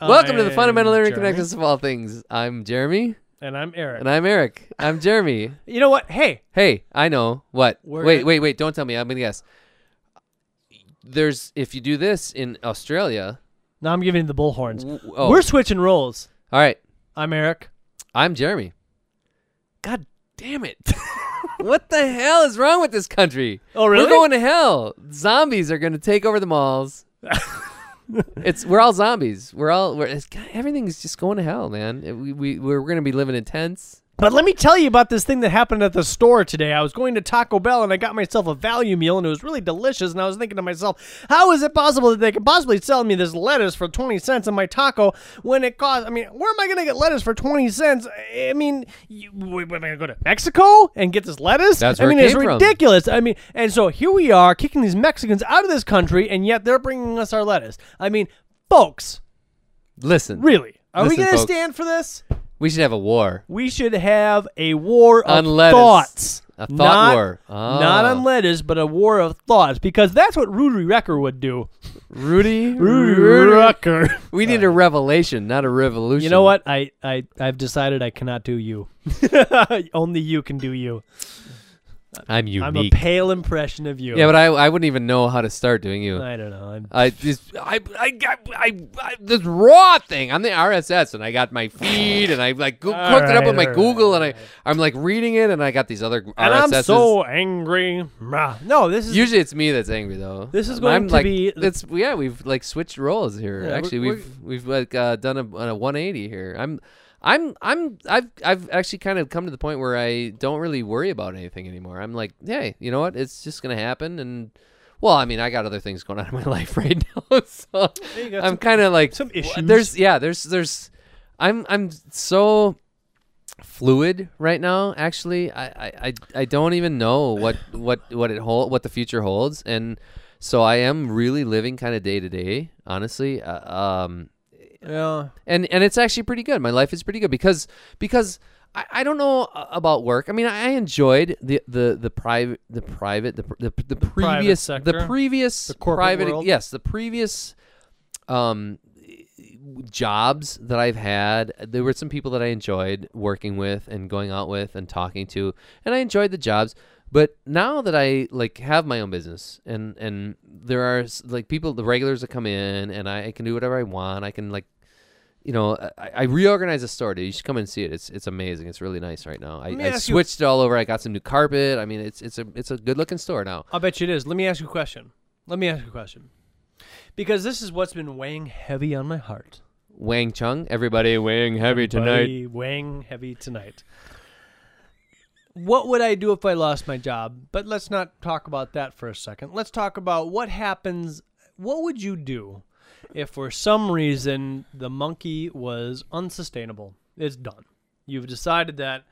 Welcome to the fundamental interconnectedness of all things. I'm Jeremy, And I'm Eric. and I'm Eric. I'm Jeremy. you know what? Hey, Hey, I know what. We're wait, wait, wait! Don't tell me. I'm gonna guess. There's if you do this in Australia. now I'm giving you the bullhorns. w- Oh, We're switching roles. all right. I'm Eric. I'm Jeremy. God damn it! what the hell is wrong with this country? Oh, really? We're going to hell. Zombies are gonna take over the malls. it's we're all zombies. We're all we're everything's just going to hell, man. We we we're gonna be living in tents. But let me tell you about this thing that happened at the store today. I was going to Taco Bell and I got myself a value meal and it was really delicious. And I was thinking to myself, how is it possible that they could possibly sell me this lettuce for 20 cents on my taco when it costs, I mean, where am I going to get lettuce for 20 cents? I mean, you, wait, am I going to go to Mexico and get this lettuce? That's I where it mean, it's came from. ridiculous. I mean, and so here we are kicking these Mexicans out of this country and yet they're bringing us our lettuce. I mean, folks, Listen, really, are we going to stand for this? We should have a war. We should have a war of thoughts. A thought Not- war. Not Oh. on lettuce, but a war of thoughts, because that's what Rudy Recker would do. Rudy, Rudy Rudy. Recker. We need a revelation, not a revolution. You know what? I, I, I've decided I cannot do you. Only you can do you. I'm unique. I'm a pale impression of you. yeah, but I I wouldn't even know how to start doing you. I don't know. I'm, I just I I got I, I this raw thing. I'm the RSS and I got my feed and I like go- All cooked it up with my all Google and I I'm like reading it and I got these other and RSSs. I'm so angry. No, this is Usually it's me that's angry though. This is going I'm to like, be- It's yeah. We've like switched roles here. Yeah, actually, we're- we've we've like uh, done a, a 180 here. I'm I'm I'm I've I've actually kind of come to the point where I don't really worry about anything anymore. I'm like, hey, you know what? It's just gonna happen. And well, I mean, I got other things going on in my life right now, so I'm kind of like some issues. There's yeah. There's there's I'm I'm so fluid right now actually I, I I- don't even know what what what it hold what the future holds and so i am really living kind of day to day honestly uh, um Yeah. and and it's actually pretty good my life is pretty good because because I, I don't know about work. I mean, I enjoyed the the the private the private the the, the previous sector? the previous The private world? yes the previous um jobs that I've had, there were some people that I enjoyed working with and going out with and talking to, and I enjoyed the jobs. But now that I like have my own business and and there are like people, the regulars that come in, and I, I can do whatever I want. I can like, you know, I, I reorganized the store. Dude. You should come and see it. It's it's amazing. It's really nice right now. I, I ask you- switched it all over. I got some new carpet. I mean, it's it's a it's a good looking store now. I'll bet you it is. Let me ask you a question. Let me ask you a question. Because this is what's been weighing heavy on my heart. Wang Chung, everybody weighing heavy tonight. Buddy, weighing heavy tonight. What would I do if I lost my job? But let's not talk about that for a second. Let's talk about what happens. What would you do if, for some reason, the monkey was unsustainable? It's done. You've decided that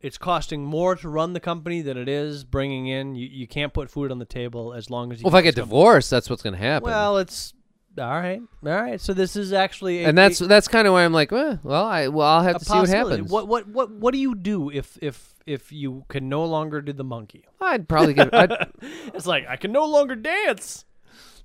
it's costing more to run the company than it is bringing in. You, you can't put food on the table as long as you. Well, if I get company- divorced, that's what's gonna happen. Well, it's all right. All right. So this is actually, a, and that's a- that's kind of why I'm like, well, well, I well, I'll have to see what happens. What what what what do you do if if if you can no longer do the monkey? I'd probably get. I'd, It's like I can no longer dance.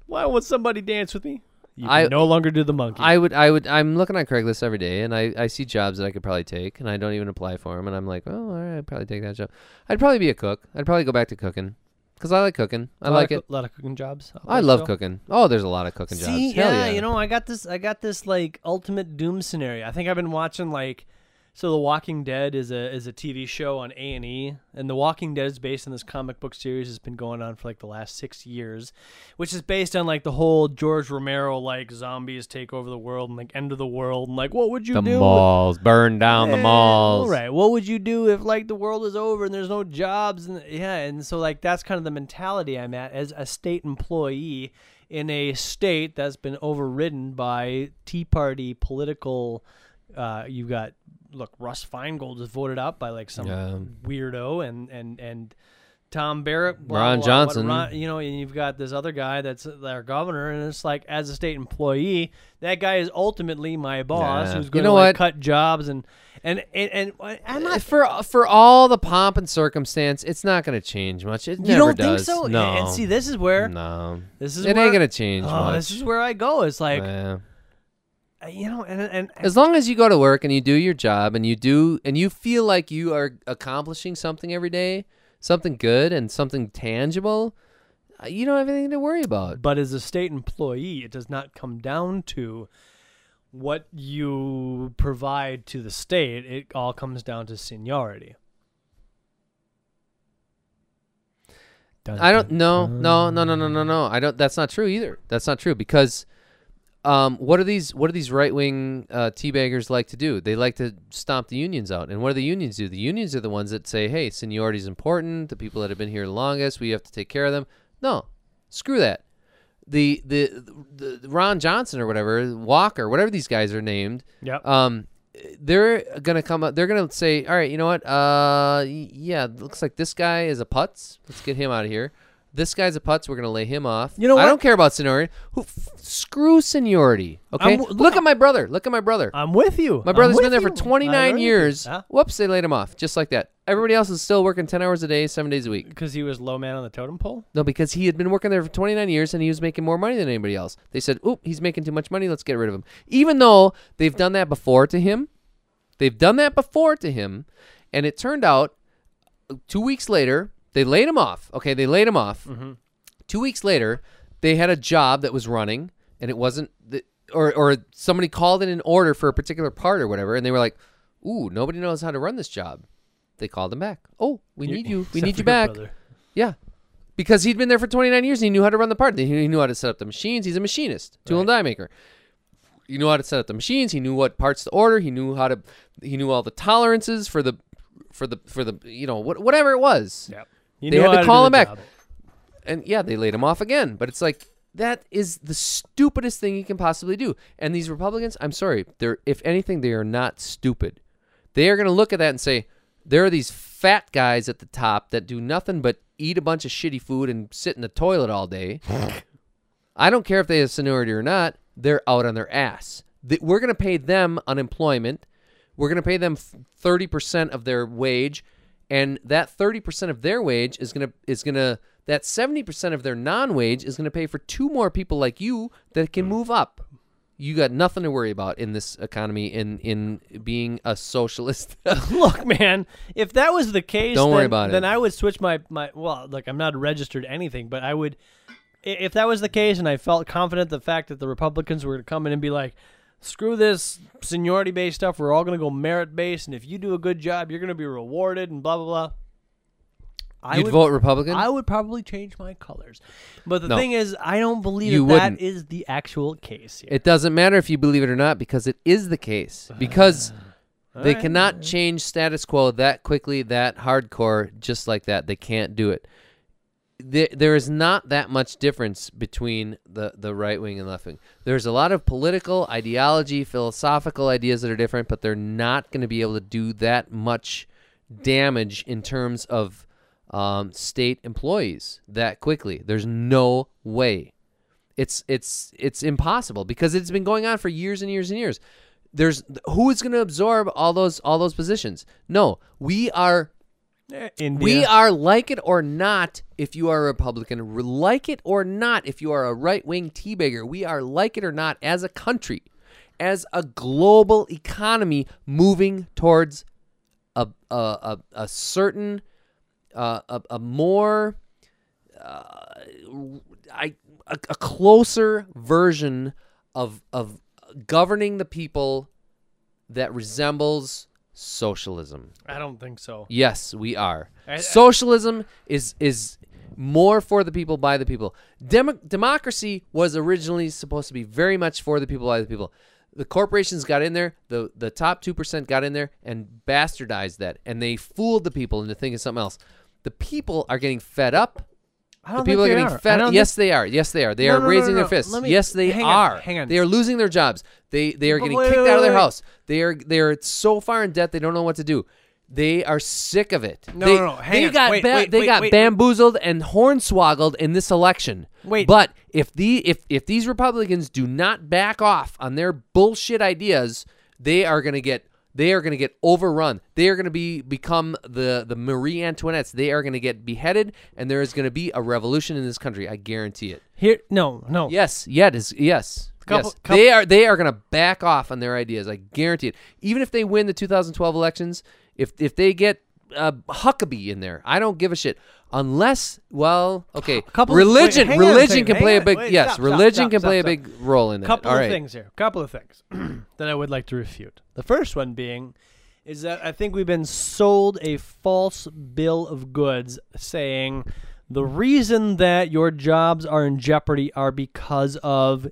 Why would somebody dance with me? You can I- no longer do the monkey. I would. I would. I'm looking on Craigslist every day, and I, I see jobs that I could probably take, and I don't even apply for them, and I'm like, oh, all right, I'd probably take that job. I'd probably be a cook. I'd probably go back to cooking, cause I like cooking. I A like of it. A lot of cooking jobs. I love cooking. Oh, there's a lot of cooking See, jobs. Yeah, yeah, you know, I got this. I got this like ultimate doom scenario. I think I've been watching like, so The Walking Dead is a is a TV show on A and E, and The Walking Dead is based on this comic book series that's been going on for like the last six years, which is based on like the whole George Romero like zombies take over the world and like end of the world and like what would you the do? The malls burn down the Eh, malls. Right. What would you do if like the world is over and there's no jobs and yeah, and so like that's kind of the mentality I'm at as a state employee in a state that's been overridden by Tea Party political. Uh, you got look, Russ Feingold is voted out by like some Yeah. weirdo, and and and Tom Barrett, blah, Ron blah, Johnson. what- Ron- you know, and you've got this other guy that's our governor, and it's like as a state employee, that guy is ultimately my boss, Yeah. who's You going know to like cut jobs and and and, and I'm not. for for all the pomp and circumstance, it's not going to change much. It You never don't does. think so? No. And see, this is where no. this is It where, ain't going to change Oh, much. this is where I go. It's like Yeah. Uh, you know, and and, As long as you go to work and you do your job and you do and you feel like you are accomplishing something every day, something good and something tangible, uh, you don't have anything to worry about. but as a state employee, it does not come down to what you provide to the state. It all comes down to seniority. Dun, I don't no no no no no no no. I don't. That's not true either. That's not true because, um, what are these what are these right wing uh, teabaggers like to do? They like to stomp the unions out. And what do the unions do? The unions are the ones that say, "Hey, seniority is important. The people that have been here the longest, we have to take care of them." No, screw that. The the, the, the Ron Johnson or whatever Walker, whatever these guys are named, Yep. um, they're gonna come up. They're gonna say, "All right, you know what? Uh, yeah, looks like this guy is a putz. Let's get him out of here. This guy's a putz. We're gonna lay him off. You know what? I don't care about seniority. Who f- screw seniority? Okay, I'm w- look at my brother. Look at my brother. I'm with you. My brother's with been there for you. I 29 agree. years. Huh? Whoops, they laid him off just like that. Everybody else is still working 10 hours a day, seven days a week. Because he was low man on the totem pole. No, because he had been working there for 29 years and he was making more money than anybody else. They said, "Oop, he's making too much money. Let's get rid of him." Even though they've done that before to him, they've done that before to him, and it turned out uh, two weeks later they laid him off. Okay, they laid him off. Mm-hmm. Two weeks later, they had a job that was running, and it wasn't, the, or or somebody called in an order for a particular part or whatever, and they were like, "Ooh, nobody knows how to run this job." They called him back. Oh, we need you. We need you back. brother. Yeah. Because he'd been there for 29 years and he knew how to run the part. He knew how to set up the machines. He's a machinist, tool and die maker. He knew how to set up the machines. He knew what parts to order. He knew how to. He knew all the tolerances for the, for the for the you know what whatever it was. Yep. You They had to call him back. job. And yeah, they laid him off again. But it's like that is the stupidest thing you can possibly do. And these Republicans, I'm sorry, they're if anything, they are not stupid. They are going to look at that and say, there are these fat guys at the top that do nothing but eat a bunch of shitty food and sit in the toilet all day. I don't care if they have seniority or not. They're out on their ass. We're going to pay them unemployment. We're going to pay them thirty percent of their wage, and that thirty percent of their wage is going to is going to that seventy percent of their non-wage is going to pay for two more people like you that can hmm. move up. You got nothing to worry about in this economy in in being a socialist. Look, man, if that was the case, Don't worry then, about it. then I would switch my my. Well, look, I'm not registered anything, but I would. If that was the case, and I felt confident the fact that the Republicans were going to come in and be like, "Screw this seniority based stuff. We're all going to go merit based, and if you do a good job, you're going to be rewarded," and blah blah blah. I You'd would, vote Republican. I would probably change my colors, but the No. thing is, I don't believe You that, that is the actual case. Here. It doesn't matter if you believe it or not because it is the case. Ah. Because they Alright. cannot change status quo that quickly, that hardcore, just like that. They can't do it. There, there is not that much difference between the, the right wing and left wing. There's a lot of political ideology, philosophical ideas that are different, but they're not going to be able to do that much damage in terms of um, state employees that quickly. There's no way it's it's it's impossible because it's been going on for years and years and years. There's who is going to absorb all those all those positions? No, we are India. we are like it or not. If you are a Republican, like it or not. If you are a right wing tea teabagger, we are like it or not as a country, as a global economy moving towards a a a, a certain uh, a, a more uh, I a, a closer version of of governing the people that resembles socialism. I don't think so. Yes, we are. I- I- Socialism is is more for the people by the people. Demo- democracy was originally supposed to be very much for the people by the people. The corporations got in there, the the top 2% got in there and bastardized that and they fooled the people into thinking something else. The people are getting fed up. I The don't people are they getting I fed up. Yes, they are. Yes, they are. They No, are no, no, raising their fists. Me- yes, they hang on, are. hang on. They are losing their jobs. They they are getting wait, kicked wait, out of their wait. house. They are they are so far in debt they don't know what to do. They are sick of it. No, they, no, no. Hang they on. got ba- they got bamboozled and hornswoggled in this election. Wait. but if the if if these Republicans do not back off on their bullshit ideas, they are going to get they are going to get overrun. They are going to be become the the Marie Antoinettes. They are going to get beheaded, and there is going to be a revolution in this country. I guarantee it. Here, no, no. Yes, yeah, is. Yes, couple- yes. couple- they are they are going to back off on their ideas. I guarantee it. Even if they win the 2012 elections, if if they get uh, Huckabee in there, I don't give a shit. Unless, well, okay, couple of- religion, wait, hang on a religion can play a big wait, yes, stop, religion stop, can stop, play a big role in that. couple All of right. things here. Couple of things that I would like to refute. The first one being is that I think we've been sold a false bill of goods saying the reason that your jobs are in jeopardy are because of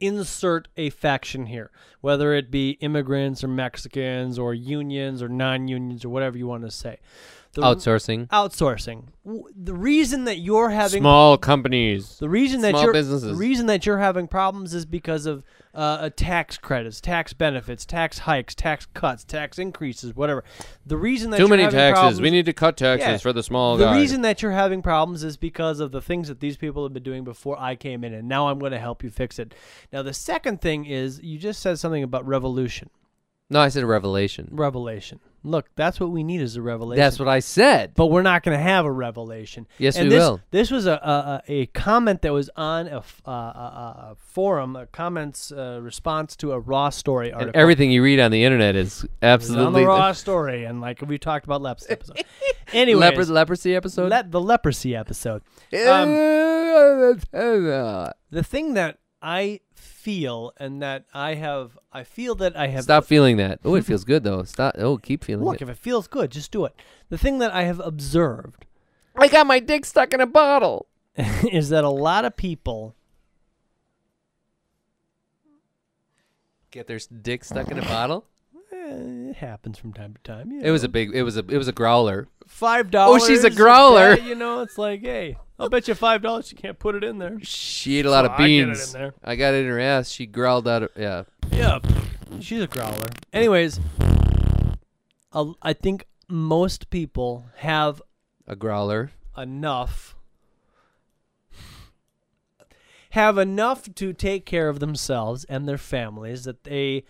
insert a faction here, whether it be immigrants or Mexicans or unions or non-unions or whatever you want to say. The Outsourcing, outsourcing. W- The reason that you're having small companies. the reason that Small you're businesses. the reason that you're having problems is because of uh, uh, tax credits, tax benefits, tax hikes, tax cuts, tax increases, whatever. The reason that Too you're many taxes. Problems, We need to cut taxes Yeah. for the small the guy. reason that you're having problems is because of the things that these people have been doing before I came in, and now I'm going to help you fix it. Now, the second thing is you just said something about revolution, no, I said a revelation. revelation. Look, that's what we need is a revelation. That's what I said. but we're not going to have a revelation. Yes, and we this, will. This was a, a a comment that was on a, a, a- forum, a comments uh, response to a Raw story article. And everything you read on the internet is absolutely on the Raw story, and like we talked about last episode. Anyway, Leper- leprosy episode. the leprosy episode. Um, The thing that I feel, and that I have, I feel that I have. Stop feeling that. Oh, it feels good though. Stop. Oh, keep feeling Look, it. if it feels good, just do it. The thing that I have observed I got my dick stuck in a bottle. is that a lot of people Get their dick stuck in a bottle. eh, it happens from time to time. you It was a big. It was a. It was a growler. five dollars. Oh, she's a growler. You know, it's like, hey, I'll bet you five dollars you can't put it in there. She ate a lot So of I get it beans. in there. I got it in her ass. She growled out. Of, yeah. Yeah, she's a growler. Anyways, I think most people have A growler. enough have enough to take care of themselves and their families that they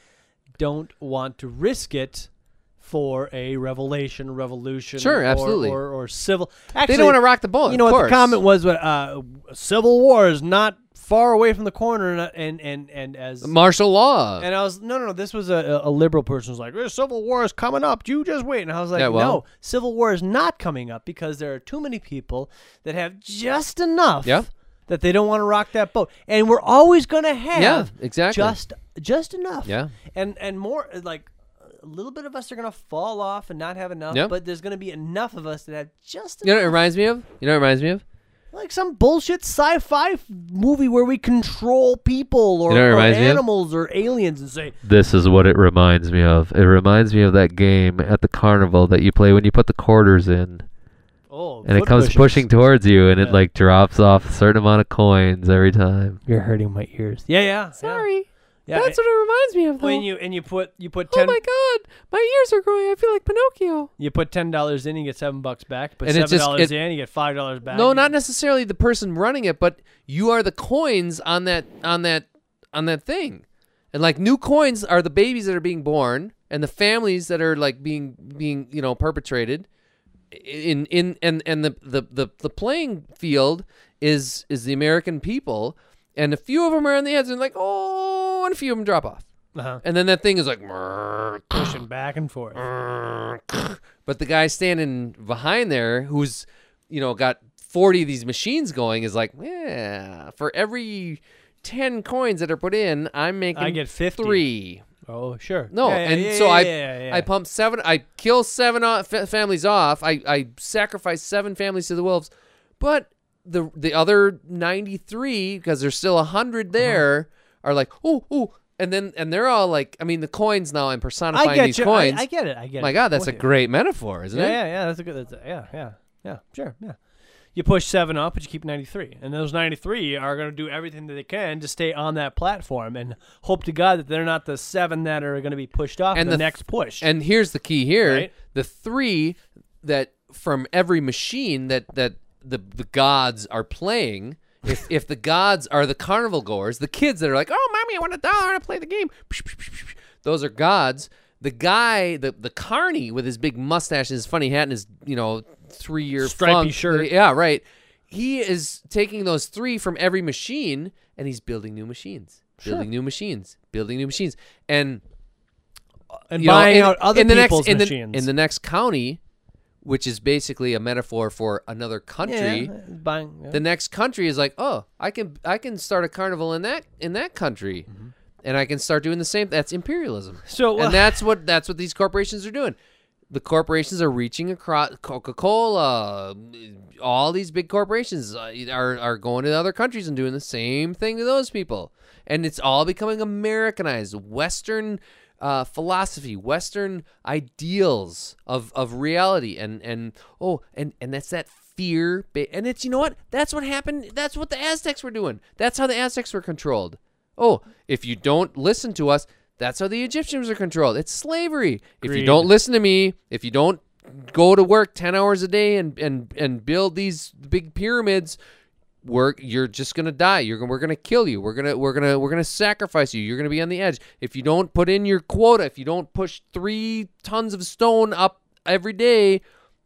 don't want to risk it for a revelation, revolution, Sure, or- absolutely. or, or, civil. Actually, they don't want to rock the boat. You know what course. the comment was? What uh, civil war is not far away from the corner, and and and, as Martial law. and I was no no no. This was a, a liberal person who's like, "Eh, civil war is coming up. You just wait. And I was like, Yeah, well- no, civil war is not coming up because there are too many people that have just enough Yeah. that they don't want to rock that boat, and we're always going to have yeah. Exactly. just just enough. Yeah. and and more like. A little bit of us are gonna fall off and not have enough, Yep. but there's gonna be enough of us that have just You know what it enough. reminds me of? You know what it reminds me of? like some bullshit sci-fi f- movie where we control people or, You know what it or reminds me of? animals or aliens and say, This is what it reminds me of. It reminds me of that game at the carnival that you play when you put the quarters in "Oh," and it foot comes cushions. pushing towards you and Yeah. it like drops off a certain amount of coins every time. You're hurting my ears. Yeah, yeah. Sorry. Yeah. That's eh, what it reminds me of though. when you and you put you put Oh my god, my ears are growing. I feel like Pinocchio. you put ten dollars in, you get seven bucks back. Put And it's seven just- dollars it- in, you get five dollars back. No, not necessarily the person running it, but you are the coins on that on that on that thing. And like new coins are the babies that are being born and the families that are like being being, you know, perpetrated in in and and the the the, the playing field is is the American people and a few of them are on the edge and like, "Oh," and a few of them drop off. uh-huh. And then that thing is like pushing back and forth. but the guy standing behind there who's you know got 40 of these machines going is like yeah for every 10 coins that are put in i'm making I get 50. three Oh, sure. no Yeah, yeah, and yeah, so yeah, i yeah, yeah. i pump seven i kill seven off, fa- families off i i sacrifice seven families to the wolves but the the other 93 because there's still 100 Uh-huh. there are like oh oh and then and they're all like i mean the coins now i'm personifying these you. coins I, I get it. I get it. my god that's a great metaphor isn't Yeah, it yeah, yeah. That's a good. That's a, yeah, yeah, yeah. Sure, yeah. You push seven up, but you keep ninety three, and those ninety three are going to do everything that they can to stay on that platform, and hope to God that they're not the seven that are going to be pushed off in And the, the- next push. And here's the key here: Right. the three that from every machine that that the the gods are playing. If if the gods are the carnival goers, the kids that are like, "Oh, mommy, I want a dollar to play the game," those are gods. The guy, the the carny with his big mustache and his funny hat and his you know three year Stripy shirt. yeah, right. He is taking those three from every machine and he's building new machines. Sure. building new machines, building new machines, and uh, And you know, buying in- out other in the people's next, in machines. The, in the next county, which is basically a metaphor for another country. Yeah, buying. yeah. The next country is like, oh, I can I can start a carnival in that in that country, Mm-hmm. and I can start doing the same. That's imperialism, so uh, and that's what that's what these corporations are doing. The corporations are reaching across Coca Cola, all these big corporations uh, are are going to other countries and doing the same thing to those people, and it's all becoming Americanized, Western uh, philosophy, Western ideals of, of reality, and and oh, and and that's that fear, and it's you know what? That's what happened. That's what the Aztecs were doing. That's how the Aztecs were controlled. Oh, if you don't listen to us, that's how the Egyptians are controlled. It's slavery. If you don't listen to me, if you don't go to work 10 hours a day and and and build these big pyramids, we're you're just gonna die. You're gonna we're gonna kill you. We're gonna we're gonna we're gonna sacrifice you. You're gonna be on the edge if you don't put in your quota. If you don't push three tons of stone up every day,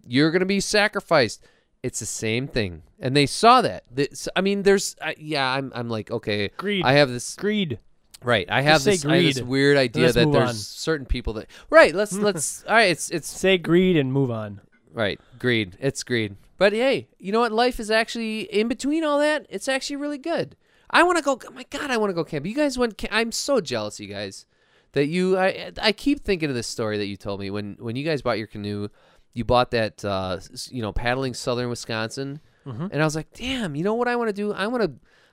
you're gonna be sacrificed. It's the same thing, and they saw that. This, I mean, there's uh, yeah. I'm I'm like okay. Greed. I have this greed. right. I have this, I have this weird idea that there's on. certain people that right. Let's let's all right. It's it's Say greed and move on. Right. Greed. It's greed. But hey, you know what? Life is actually in between all that. It's actually really good. I want to go. oh My God, I want to go camping. You guys went. I'm so jealous, you guys, that you. I I keep thinking of this story that you told me when when you guys bought your canoe. You bought that, uh, you know, paddling southern Wisconsin, Mhm. and I was like, damn. You know what I want to do? I want to.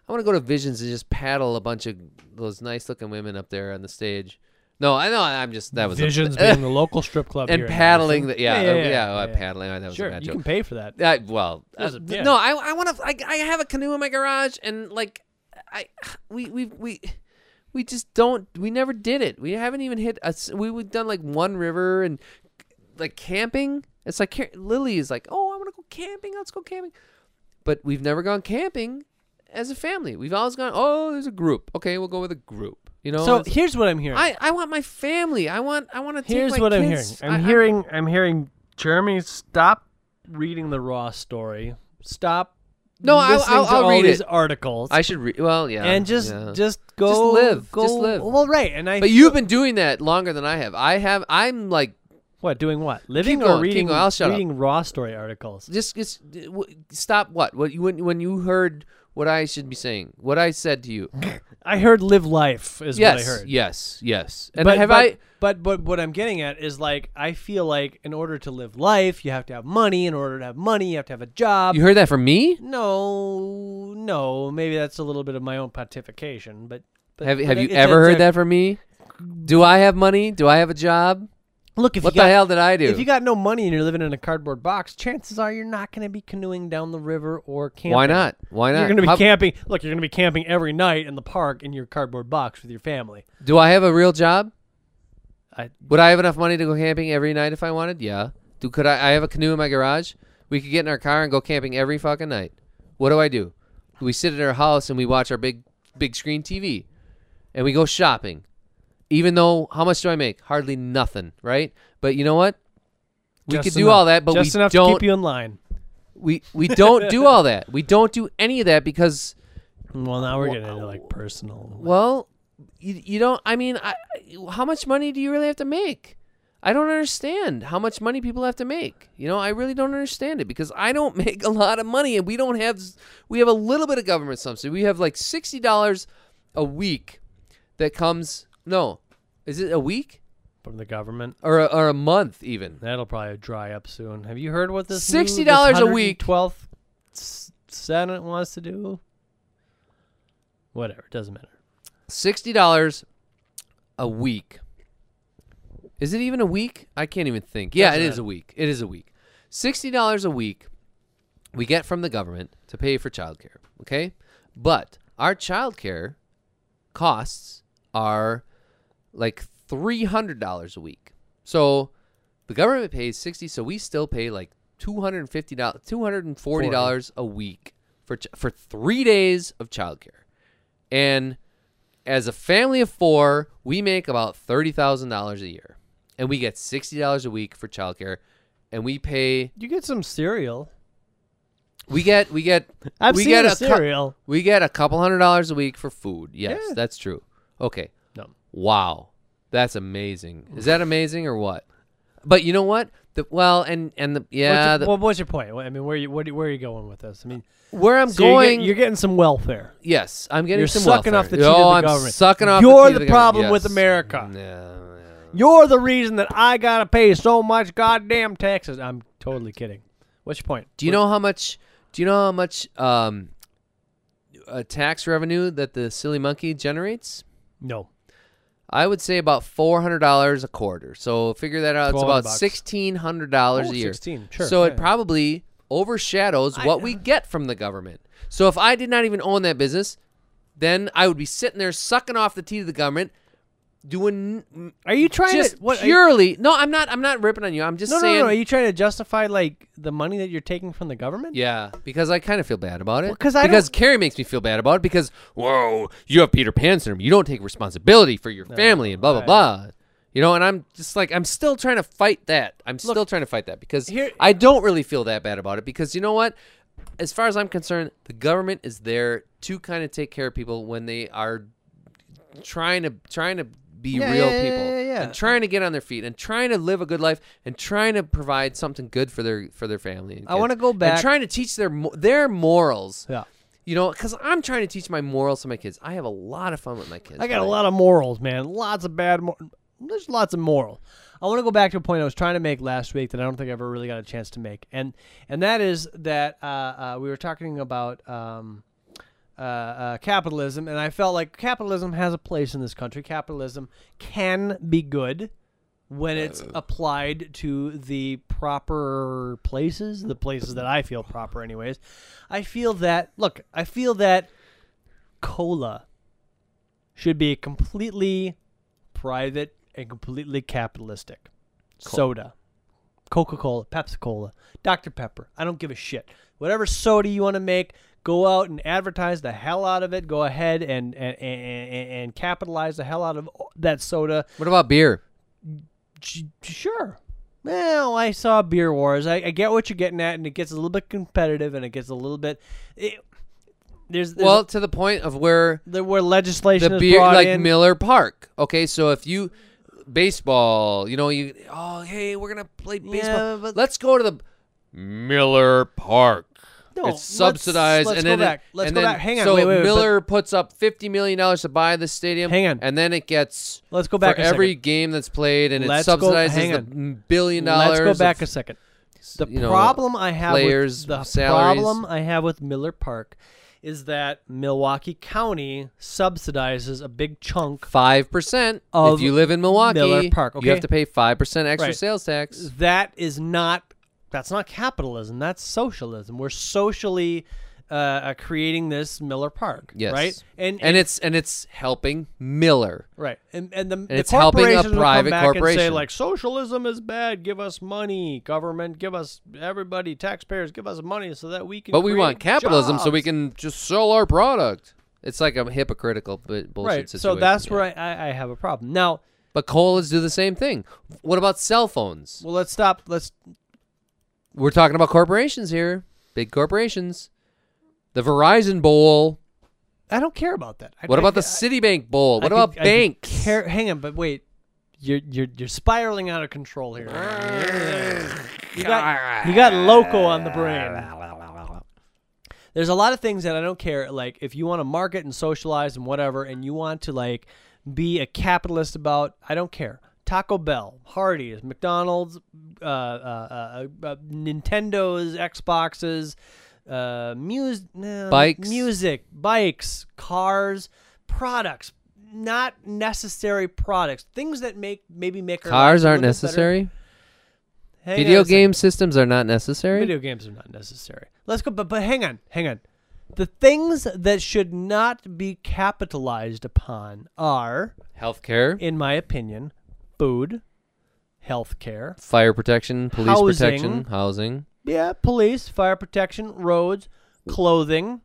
I want to go to Visions and just paddle a bunch of those nice looking women up there on the stage. No, I know. I'm just that was a- Visions being the local strip club and paddling. The, yeah, yeah, yeah, yeah, yeah, yeah. paddling. That was a Sure, you can pay for that. Uh, well, uh, no, I I want to. I, I have a canoe in my garage, and like, I we we we we just don't. We never did it. We haven't even hit. A, s- we we've done like one river and like camping. It's like Lily is like, oh, I want to go camping. Let's go camping. But we've never gone camping as a family. We've always gone. Oh, there's a group. Okay, we'll go with a group. You know. So here's what I'm hearing. I I want my family. I want I want to take here's my what I'm hearing. I'm I- hearing. I'm hearing. Jeremy, stop reading the raw story. Stop. No, I'll- I'll- I'll read these it. articles. I should read. Well, yeah. and just yeah. just go live, Go, just live. Well, right, and I. But feel- you've been doing that longer than I have. I have. I'm like what doing what living Keep or going, reading going. I'll shut up. reading raw story articles. just just uh, stop. What? What you when when you heard what I should be saying? What I said to you? I heard live life is yes. what I heard. Yes. Yes. And but, have but, I? But but what I'm getting at is like I feel like in order to live life, you have to have money. In order to have money, you have to have a job. You heard that from me? no, no, maybe that's a little bit of my own pontification. But, but Have Have you ever heard that from me? Do I have money? Do I have a job? Look, if What you the hell did I do? If you got no money and you're living in a cardboard box, chances are you're not going to be canoeing down the river or camping. Why not? Why not? You're going to be How- camping. Look, you're going to be camping every night in the park in your cardboard box with your family. Do I have a real job? I, Would I have enough money to go camping every night if I wanted? Yeah. Do could I? I have a canoe in my garage. We could get in our car and go camping every fucking night. What do I do? We sit at our house and we watch our big big screen TV, and we go shopping. Even though how much do I make? Hardly nothing, right? But you know what? We Just could do all that, but just we enough don't. to keep you in line. we we don't do all that. We don't do any of that because Well, now we're Wha- getting into like personal. Well, you, you don't. I mean, I, how much money do you really have to make? I don't understand how much money people have to make. You know, I really don't understand it because I don't make a lot of money, and we don't have. We have a little bit of government subsidy. We have like sixty dollars a week that comes. No, is it a week from the government. or a, or a month even? That'll probably dry up soon. Have you heard what this $60 a week. Twelfth Senate wants to do? Whatever, doesn't matter. Sixty dollars a week. Is it even a week? I can't even think. Yeah, Doesn't it is matter. a week. It is a week. Sixty dollars a week we get from the government to pay for childcare. Okay? But our childcare costs are like three hundred dollars a week. So the government pays sixty, so we still pay like two hundred and fifty dollars, two hundred and forty dollars a week for ch- for three days of childcare. And as a family of four, we make about thirty thousand dollars a year, and we get sixty dollars a week for childcare, and we pay. You get some cereal. We get we get I've we seen get a cereal. we get a couple hundred dollars a week for food. Yes, Yeah. that's true. Okay. Wow, that's amazing. Is that amazing or what? But you know what? The well and and the yeah. what's, your, the, well, what's your point? I mean, where you where, where are you going with this? I mean, where I'm so you're, going. get- you're getting some welfare. yes, I'm getting you're some sucking welfare. off the teat oh, of the I'm government. sucking off. You're the, the the problem government. with. America. Yeah. You're the reason that I gotta pay so much goddamn taxes. I'm totally kidding. What's your point? Do you know how much? Do you know how much um, uh, tax revenue that the silly monkey generates? No. I would say about four hundred dollars a quarter. So figure that out. It's about bucks. sixteen hundred dollars Oh, a year. 16, sure, So yeah. it probably overshadows I- what we get from the government. So if I did not even own that business, then I would be sitting there sucking off the teat of the government, doing Are you trying just to what? are you- purely. no, I'm not. I'm not ripping on you. I'm just no, no, saying. no, no. Are you trying to justify like the money that you're taking from the government? Yeah, because I kind of feel bad about it. Well, 'cause I because don't- Carrie makes me feel bad about it because whoa, you have Peter Pan syndrome. You don't take responsibility for your family and blah blah right. blah. You know, and I'm just like I'm still trying to fight that. I'm still trying to fight that because Here- I don't really feel that bad about it because you know what? As far as I'm concerned, the government is there to kind of take care of people when they are trying to trying to be Yeah, real yeah, people yeah, yeah. and trying to get on their feet and trying to live a good life and trying to provide something good for their for their family. And I wanna kids. go and back- trying to teach their their morals. Yeah. You know, because I'm trying to teach my morals to my kids. I have a lot of fun with my kids. I got a lot of morals, man. Lots of bad. Mor- There's lots of moral. I want to go back to a point I was trying to make last week that I don't think I ever really got a chance to make, and and that is that uh, uh, we were talking about um, uh, uh, capitalism, and I felt like capitalism has a place in this country. Capitalism can be good when it's applied to the proper places, the places that I feel proper, anyways. I feel that look, I feel that cola should be completely private and completely capitalistic. Soda, Coca Cola, Pepsi Cola, Dr. Pepper. I don't give a shit. Whatever soda you want to make, go out and advertise the hell out of it. Go ahead and and, and, and capitalize the hell out of that soda. What about beer? Sure. Well, I saw Beer Wars. I, I get what you're getting at, and it gets a little bit competitive, and it gets a little bit. It, there's, there's well, to the point of where there where legislation the beer, like in. Miller Park. Okay, so if you baseball, you know, you oh hey, we're gonna play baseball. but- Let's go to the Miller Park. No, it's let's- subsidized, let's and go then back. Let's and go then- back. Hang on, So wait, wait, wait, but- Miller puts up fifty million dollars to buy the stadium. Hang on. and then it gets Let's go back for every second. game that's played, and Let's it subsidizes hang the billion dollars. Let's go back of- a second. The you know, problem I have players' with the salaries. problem I have with Miller Park is that Milwaukee County subsidizes a big chunk. Five percent Of if you live in Milwaukee. Miller Park, okay? You have to pay five percent extra Right. sales tax. That is not that's not capitalism. That's socialism. We're socially uh, uh, creating this Miller Park, Yes. right? And And it's and it's helping Miller. Right, and and the, the it's helping a private come back and say like socialism is bad. Give us money, government. Give us everybody, taxpayers. Give us money so that we can. But we want capitalism so we can just sell our product. It's like a hypocritical bu- bullshit Right, situation. so that's yeah. where I, I, I have a problem. Now, But colas do the same thing. What about cell phones? well, let's stop. Let's We're talking about corporations here. Big corporations. The Verizon Bowl. I don't care about that. I, What I- about the I- Citibank Bowl? What about could banks? Care, hang on, but wait. You're you're you're spiraling out of control here. You got you got loco on the brain. There's a lot of things that I don't care. Like if you want to market and socialize and whatever, and you want to like be a capitalist about, I don't care. Taco Bell, Hardee's, McDonald's, uh, uh, uh, uh, Nintendo's, Xboxes, uh, mus- Bikes. music, bikes, cars, products, not necessary products, things that make maybe make our Cars aren't little bit better. necessary. Video game systems are not necessary. Video games are not necessary. Let's go, but but hang on, hang on. The things that should not be capitalized upon are, Healthcare, in my opinion, food, healthcare, fire protection, police Housing. protection, housing. yeah, police, fire protection, roads, clothing.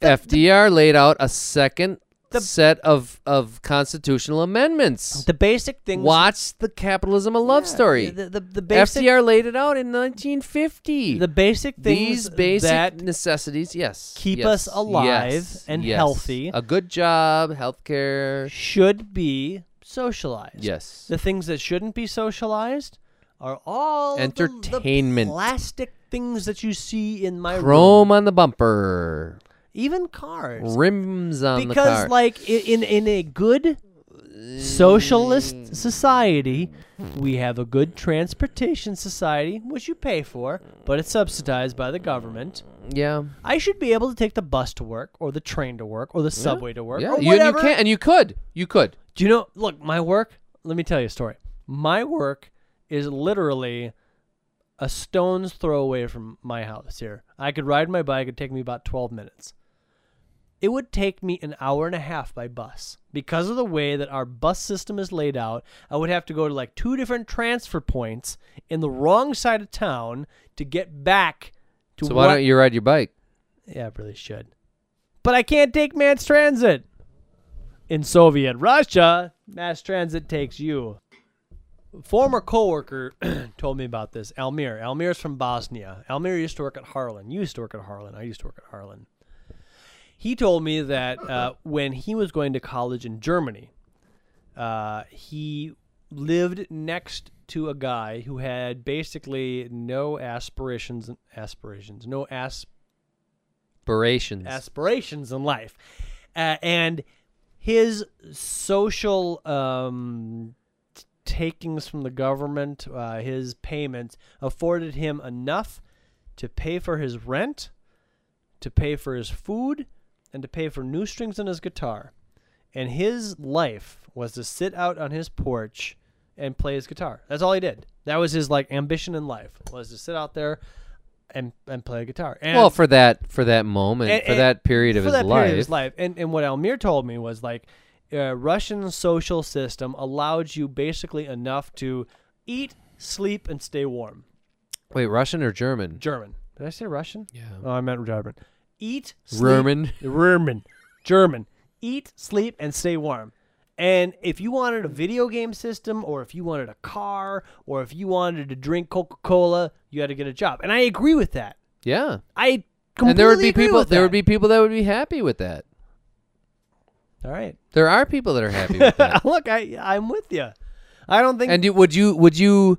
FDR laid out a second The- set of of constitutional amendments. The basic things. Watch the capitalism of love Yeah, story. The, the, the basic. FDR laid it out in 1950. The basic things These basic that necessities, yes, keep yes, us alive yes, and yes. healthy. A good job, health care. should be socialized. Yes. The things that shouldn't be socialized are all of the- Entertainment. The, plastic things that you see in my room. Chrome on the bumper, even cars. rims on the car. because like in in a good socialist society, we have a good transportation society which you pay for, but it's subsidized by the government. Yeah, I should be able to take the bus to work or the train to work or the subway to work yeah. or You, and you whatever. can, and you could, you could. Do you know? Look, my work. Let me tell you a story. My work is literally a stone's throw away from my house here. I could ride my bike. It'd take me about 12 minutes. It would take me an hour and a half by bus. Because of the way that our bus system is laid out, I would have to go to like two different transfer points in the wrong side of town to get back So why don't you ride your bike? yeah, I really should. But I can't take mass transit. In Soviet Russia, mass transit takes you. Former coworker told me about this. Almir. Almir's from Bosnia. Almir used to work at Harlan. You used to work at Harlan. I used to work at Harlan. He told me that uh, when he was going to college in Germany, uh, he lived next to a guy who had basically no aspirations. Aspirations. No Aspirations. aspirations in life, uh, and his social um, t- takings from the government, uh, his payments afforded him enough to pay for his rent, to pay for his food, and to pay for new strings on his guitar. And his life was to sit out on his porch and play his guitar. That's all he did. That was his like ambition in life was to sit out there and and play guitar. And well, for that for that moment, And- for and- that period of for his that life. period of his life. And and what Almir told me was like, uh, Russian social system allowed you basically enough to eat, sleep, and stay warm. Wait, Russian or German? German. Did I say Russian? Yeah. Oh, I meant German. Eat, sleep, German. German. German. Eat, sleep, and stay warm. And if you wanted a video game system, or if you wanted a car, or if you wanted to drink Coca Cola, you had to get a job. And I agree with that. Yeah. I completely And there would be people there that. would be people that would be happy with that. All right. There are people that are happy with that. Look, I I'm with you. I don't think and you, would you would you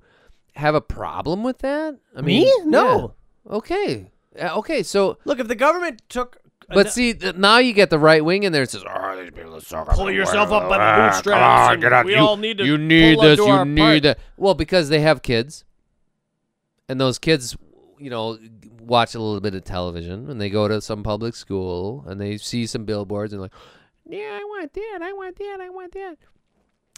have a problem with that? I me. mean, no. yeah. Okay. Uh, okay. So, Look, if the government took, but see, now you get the right wing in there and says, "Oh, these people suck." pull yourself up by the Ah, bootstraps. come on, and get out. We You- all need to. you need pull this. into You our need part. that. Well, because they have kids, and those kids, you know, watch a little bit of television, and they go to some public school, and they see some billboards, and like, yeah, I want that. I want that. I want that.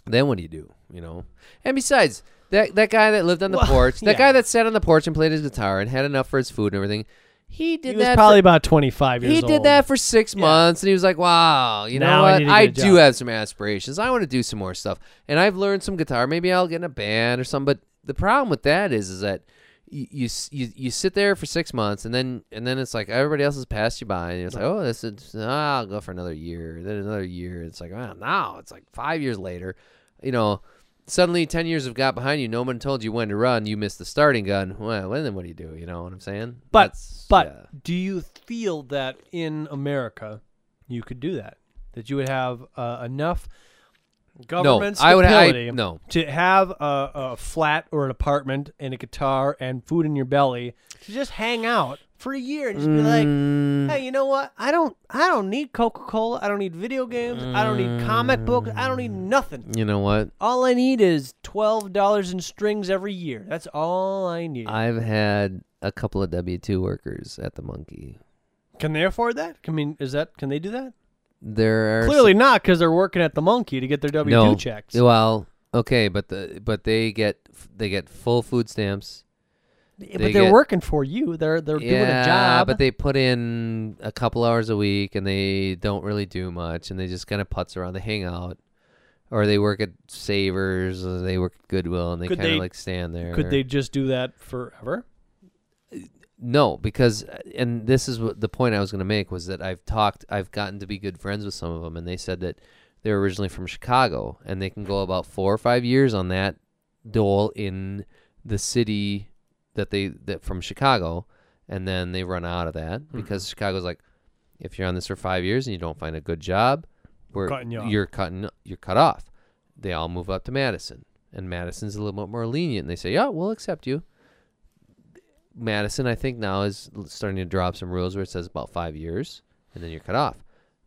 Then what do you do? You know. And besides, that that guy that lived on the Well, porch, that yeah. guy that sat on the porch and played his guitar and had enough for his food and everything, he did He was that. probably for, about 25 years he old. He did that for six Yeah. months, and he was like, "Wow, you Now know I what? need to I, do have some aspirations. I want to do some more stuff, and I've learned some guitar. Maybe I'll get in a band or something." But the problem with that is, is that you you you, you sit there for six months, and then and then it's like everybody else has passed you by, and it's like, "Oh, this is ah, I'll go for another year, then another year." It's like, "Oh, now it's like five years later, you know." Suddenly, ten years have got behind you. No one told you when to run. You missed the starting gun. Well, then what do you do? You know what I'm saying? But That's- but yeah. do you feel that in America you could do that? That you would have uh, enough government no, I would. stability I, no, to have a, a flat or an apartment and a guitar and food in your belly to just hang out for a year and just be like, Mm, hey, you know what? I don't I don't need Coca Cola. I don't need video games. I don't need comic books. I don't need nothing. you know what? All I need is twelve dollars in strings every year. That's all I need. I've had a couple of W two workers at the Monkey. can they afford that? I mean, is that can they do that? There are Clearly not, because they're working at the Monkey to get their W two no. checks. Well, okay, but the but they get they get full food stamps. Yeah, they but they're get- working for you. They're they're doing a job. but they put in a couple hours a week and they don't really do much and they just kind of putz around. They hang out, or they work at Savers, or they work at Goodwill, and they kind of like stand there. Could they just do that forever? No, because uh, and this is what the point I was going to make was that I've talked, I've gotten to be good friends with some of them, and they said that they're originally from Chicago, and they can go about four or five years on that dole in the city that they that from Chicago, and then they run out of that Mm-hmm. because Chicago's like, if you're on this for five years and you don't find a good job, we're Cutting you you're cutting you're cut off. They all move up to Madison, and Madison's a little bit more lenient. And they say, yeah, we'll accept you. Madison, I think now is starting to drop some rules where it says about five years, and then you're cut off.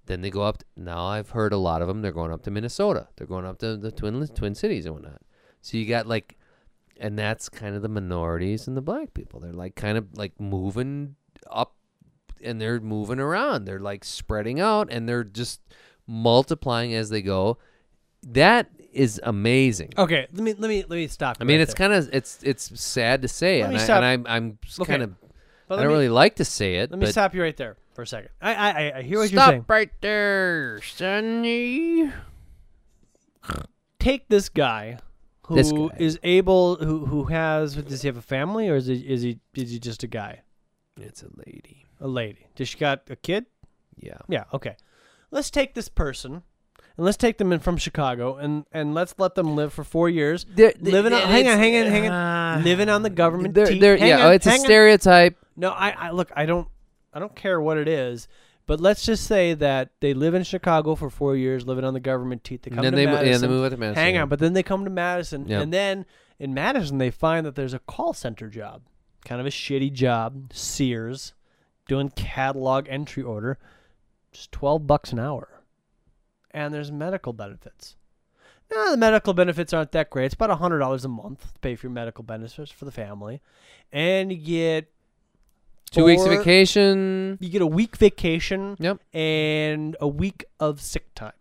Then they go up. now I've heard a lot of them. They're going up to Minnesota. They're going up to the twin Twin Cities and whatnot. So you got like, and that's kind of the minorities and the black people. They're like kind of like moving up, and they're moving around. They're like spreading out, and they're just multiplying as they go. That is amazing. Okay, let me let me let me stop. I mean, right it's kind of it's it's sad to say, Let and, I, and I'm I'm Okay, kind of I don't me, really like to say it, let me stop you right there for a second. I I I- hear what you're saying. Stop right there, Sonny. Take this guy who This is able who who has does he have a family or is he is he is he just a guy? It's a lady. A lady. Does she got a kid? Yeah. Yeah, okay. Let's take this person and let's take them in from Chicago and and let's let them live for 4 years living on hang on hang on hang on living on the government They're, they're, yeah, on, oh, it's a hang on. stereotype. No, I, I look. I don't. I don't care what it is. But let's just say that they live in Chicago for four years, living on the government teat. They And come then to they, Madison. yeah, they move out to Madison. hang on, but then they come to Madison, and then in Madison they find that there's a call center job, kind of a shitty job, Sears, doing catalog entry order, just twelve bucks an hour, and there's medical benefits. Now the medical benefits aren't that great. It's about hundred dollars a month to pay for your medical benefits for the family, and you get Two weeks of vacation. you get a week vacation Yep. and a week of sick time.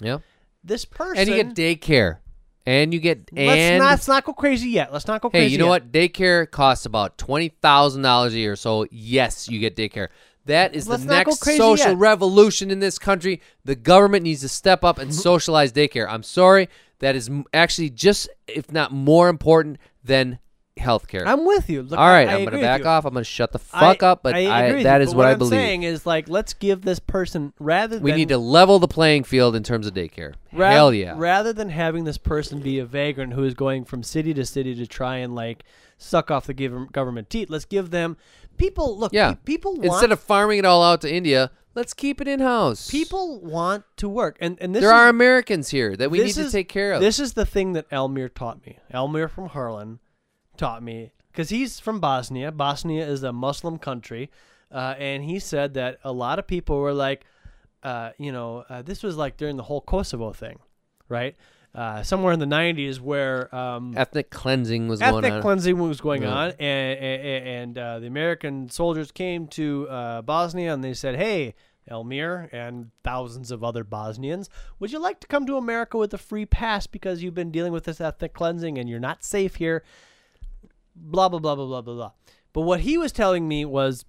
Yep. This person And you get daycare. And you get let's and not let's not go crazy yet. Let's not go hey, crazy. Hey, you know yet. what? Daycare costs about twenty thousand dollars a year. So yes, you get daycare. That is Let's the next social yet. revolution in this country. The government needs to step up and Mm-hmm. socialize daycare. I'm sorry, that is actually just, if not more important than healthcare. I'm with you. Look, All right, I, I I'm gonna back off. I'm gonna shut the fuck I, up. But I, I, that is but what, I I'm believe. saying is like let's give this person rather we than need to level the playing field in terms of daycare. ra- Hell yeah. rather than having this person be a vagrant who is going from city to city to try and like suck off the gov- government teat. Let's give them people. Look, Yeah. pe- people want Instead of farming it all out to India, let's keep it in house. people want to work, and and this there is, are Americans here that we need to take care of. This is the thing that Elmir taught me. Elmir from Harlan taught me because he's from Bosnia. Bosnia is a Muslim country, uh, and he said that a lot of people were like, uh, you know, uh, this was like during the whole Kosovo thing, right? Uh, somewhere in the '90s, where um, Ethnic cleansing was going ethnic on. cleansing was going Yeah. on, and and, and uh, the American soldiers came to uh, Bosnia and they said, "Hey, Elmir and thousands of other Bosnians, would you like to come to America with a free pass because you've been dealing with this ethnic cleansing and you're not safe here?" Blah blah blah blah blah blah blah. But what he was telling me was,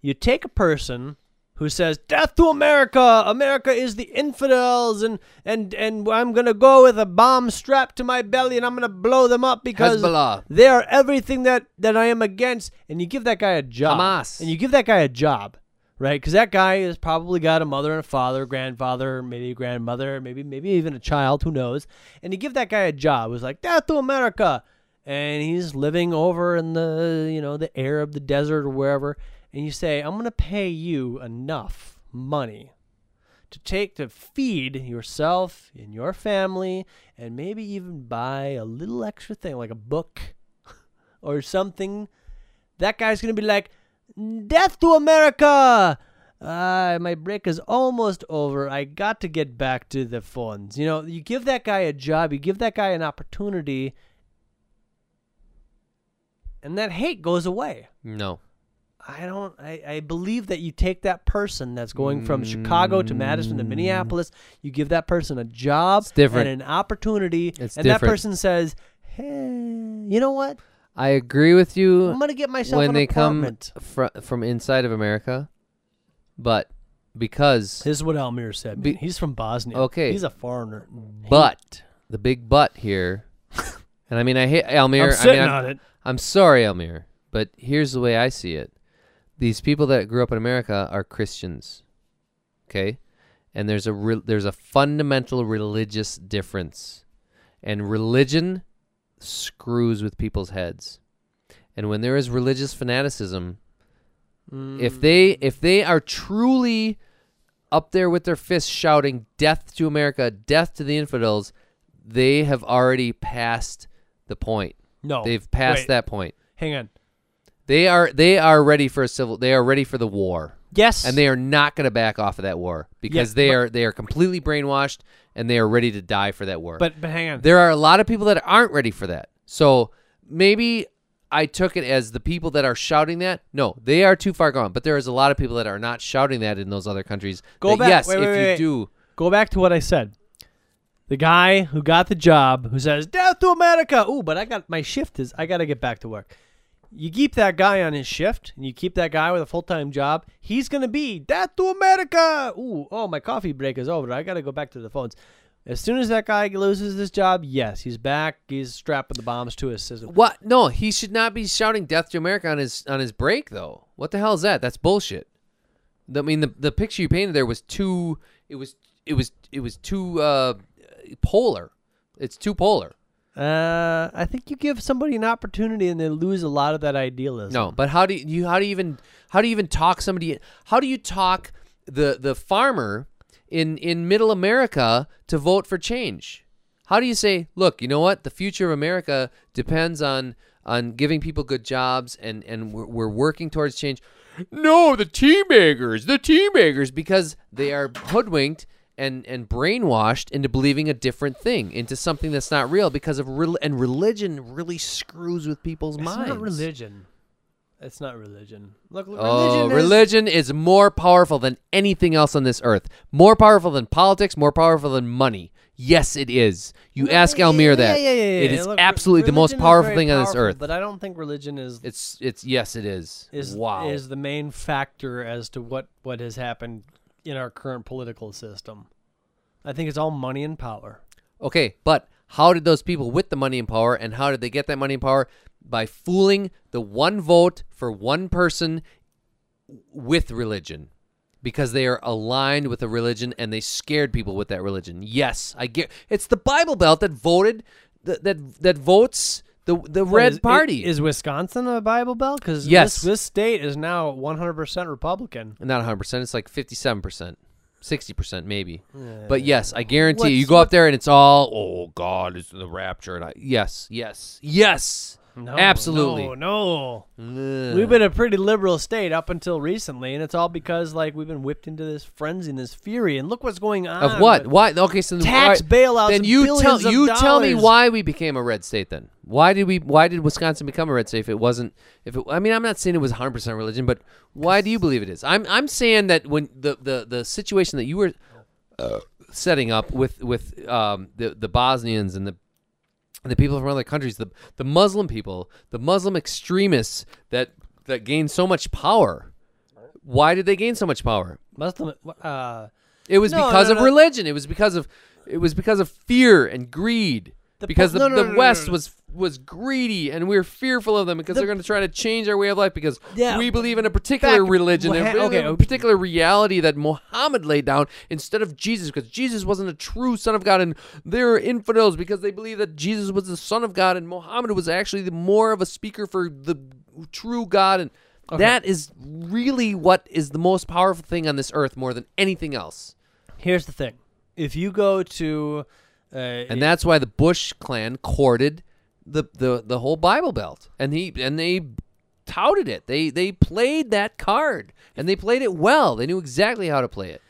you take a person who says death to america! America is the infidels and and and i'm gonna go with a bomb strapped to my belly and i'm gonna blow them up because Hezbollah. they are everything that that i am against. And you give that guy a job. Hamas. and you give that guy a job right? Because that guy has probably got a mother and a father grandfather maybe a grandmother maybe maybe even a child who knows? And you give that guy a job. Who's like death to america and he's living over in the you know the air of the desert or wherever and you say i'm going to pay you enough money to take to feed yourself and your family and maybe even buy a little extra thing like a book or something that guy's going to be like death to america uh, my break is almost over. I got to get back to the phones. You know, you give that guy a job, you give that guy an opportunity, and that hate goes away. No. I don't. I, I believe that you take that person that's going from Chicago to Madison to Minneapolis. You give that person a job different. and an opportunity, It's and that different. person says, "Hey, you know what? I agree with you I'm gonna get myself when an they apartment." come fr- from inside of America, but because This is what Almir said. Be- man. He's from Bosnia. Okay. he's a foreigner. but the big but here, and I mean I hate Elmir. I'm I sitting mean, on it. I'm sorry, Elmir, but here's the way I see it. These people that grew up in America are Christians. Okay? And there's a re- there's a fundamental religious difference. And religion screws with people's heads. And when there is religious fanaticism, if hmm. they if they are truly up there with their fists shouting death to America, death to the infidels, they have already passed the point. No, They've passed wait, that point. Hang on. They are they are ready for a civil they are ready for the war. Yes, And they are not going to back off of that war because Yeah, they but- are they are completely brainwashed and they are ready to die for that war. But but hang on. there are a lot of people that aren't ready for that. So maybe I took it as the people that are shouting that. No, they are too far gone. But there is a lot of people that are not shouting that in those other countries. Go that back- Yes, wait, if wait, you wait. do. Go back to what I said. The guy who got the job, who says "Death to America," ooh, but I got my shift is I got to get back to work. You keep that guy on his shift, and you keep that guy with a full time job. He's gonna be "Death to America." Ooh, oh, my coffee break is over. I got to go back to the phones. As soon as that guy loses his job, yes, he's back. He's strapping the bombs to his system. What? No, he should not be shouting "Death to America" on his on his break, though. What the hell is that? That's bullshit. I mean, the the picture you painted there was too. It was it was it was too uh, polar. It's too polar. Uh, I think you give somebody an opportunity, and they lose a lot of that idealism. No, but how do you how do you even how do you even talk somebody? How do you talk the the farmer in in Middle America to vote for change? How do you say, look, you know what? The future of America depends on on giving people good jobs, and and we're, we're working towards change. No, the tea makers, the tea makers, because they are hoodwinked and and brainwashed into believing a different thing, into something that's not real, because of real and religion really screws with people's It's minds. not religion. It's not religion. Look, look, Oh, religion, is- religion is more powerful than anything else on this earth. More powerful than politics, more powerful than money. Yes, it is. You ask Yeah, Elmir yeah, that. Yeah, yeah, yeah, It is Look, absolutely the most powerful thing on this earth. But I don't think religion is It's it's yes, it is. is wow. is the main factor as to what what has happened in our current political system. I think it's all money and power. Okay, but how did those people with the money and power and how did they get that money and power? By fooling the one vote for one person with religion. Because they are aligned with a religion and they scared people with that religion. Yes, I get it's the Bible Belt that voted that that, that votes the the What, red is- party. is Wisconsin a Bible Belt? Because Yes. this, this state is now 100 percent Republican. not 100%, it's like 57%. 60% maybe. But yes, I guarantee What's- you go up there and it's all, oh God, it's the rapture. And I, yes, yes, yes. No, Absolutely. no, no. Ugh. We've been a pretty liberal state up until recently, and it's all because like we've been whipped into this frenzy and this fury. And look what's going on. Of what? Why? Okay, so Tax why- bailouts. Then and you tell you tell me why we became a red state. Then why did we? Why did Wisconsin become a red state if it wasn't? If it, I mean, I'm not saying it was 100 percent religion, but why do you believe it is? I'm I'm saying that when the the the situation that you were uh, setting up with with um the the Bosnians and the the people from other countries, the the Muslim people, the Muslim extremists that that gain so much power. Why did they gain so much power? Muslim? Uh, It was No, because no, of no. religion. It was because of it was because of fear and greed. The because po- the, no, no, the no, West was was greedy and we are fearful of them because The- they're going to try to change our way of life because Yeah, we believe in a particular back- religion well, and ha- okay, a okay. particular reality that Muhammad laid down instead of Jesus because Jesus wasn't a true son of God and they're infidels because they believe that Jesus was the son of God and Muhammad was actually the more of a speaker for the true God and that is really what is the most powerful thing on this earth more than anything else. here's the thing: if you go to, uh, and that's why the Bush clan courted the, the the whole Bible Belt, and he and they touted it. They they played that card, and they played it well. They knew exactly how to play it.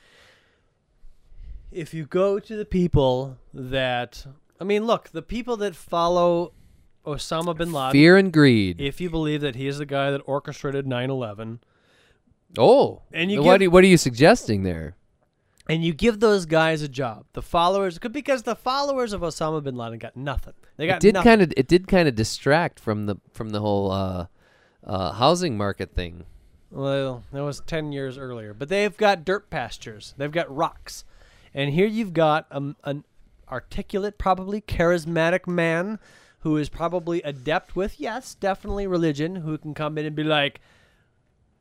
if you go to the people that, I mean, look, the people that follow Osama bin Laden. Fear and greed. If you believe that he is the guy that orchestrated 9/11, oh, And you what give- are, what are you suggesting there? And you give those guys a job, the followers, because the followers of Osama bin Laden got nothing. They got It did nothing. kind of it did kind of distract from the from the whole uh, uh, housing market thing. Well, that was 10 years earlier. But they've got dirt pastures. They've got rocks. And here you've got um, an articulate, probably charismatic man who is probably adept with yes, definitely religion, who can come in and be like,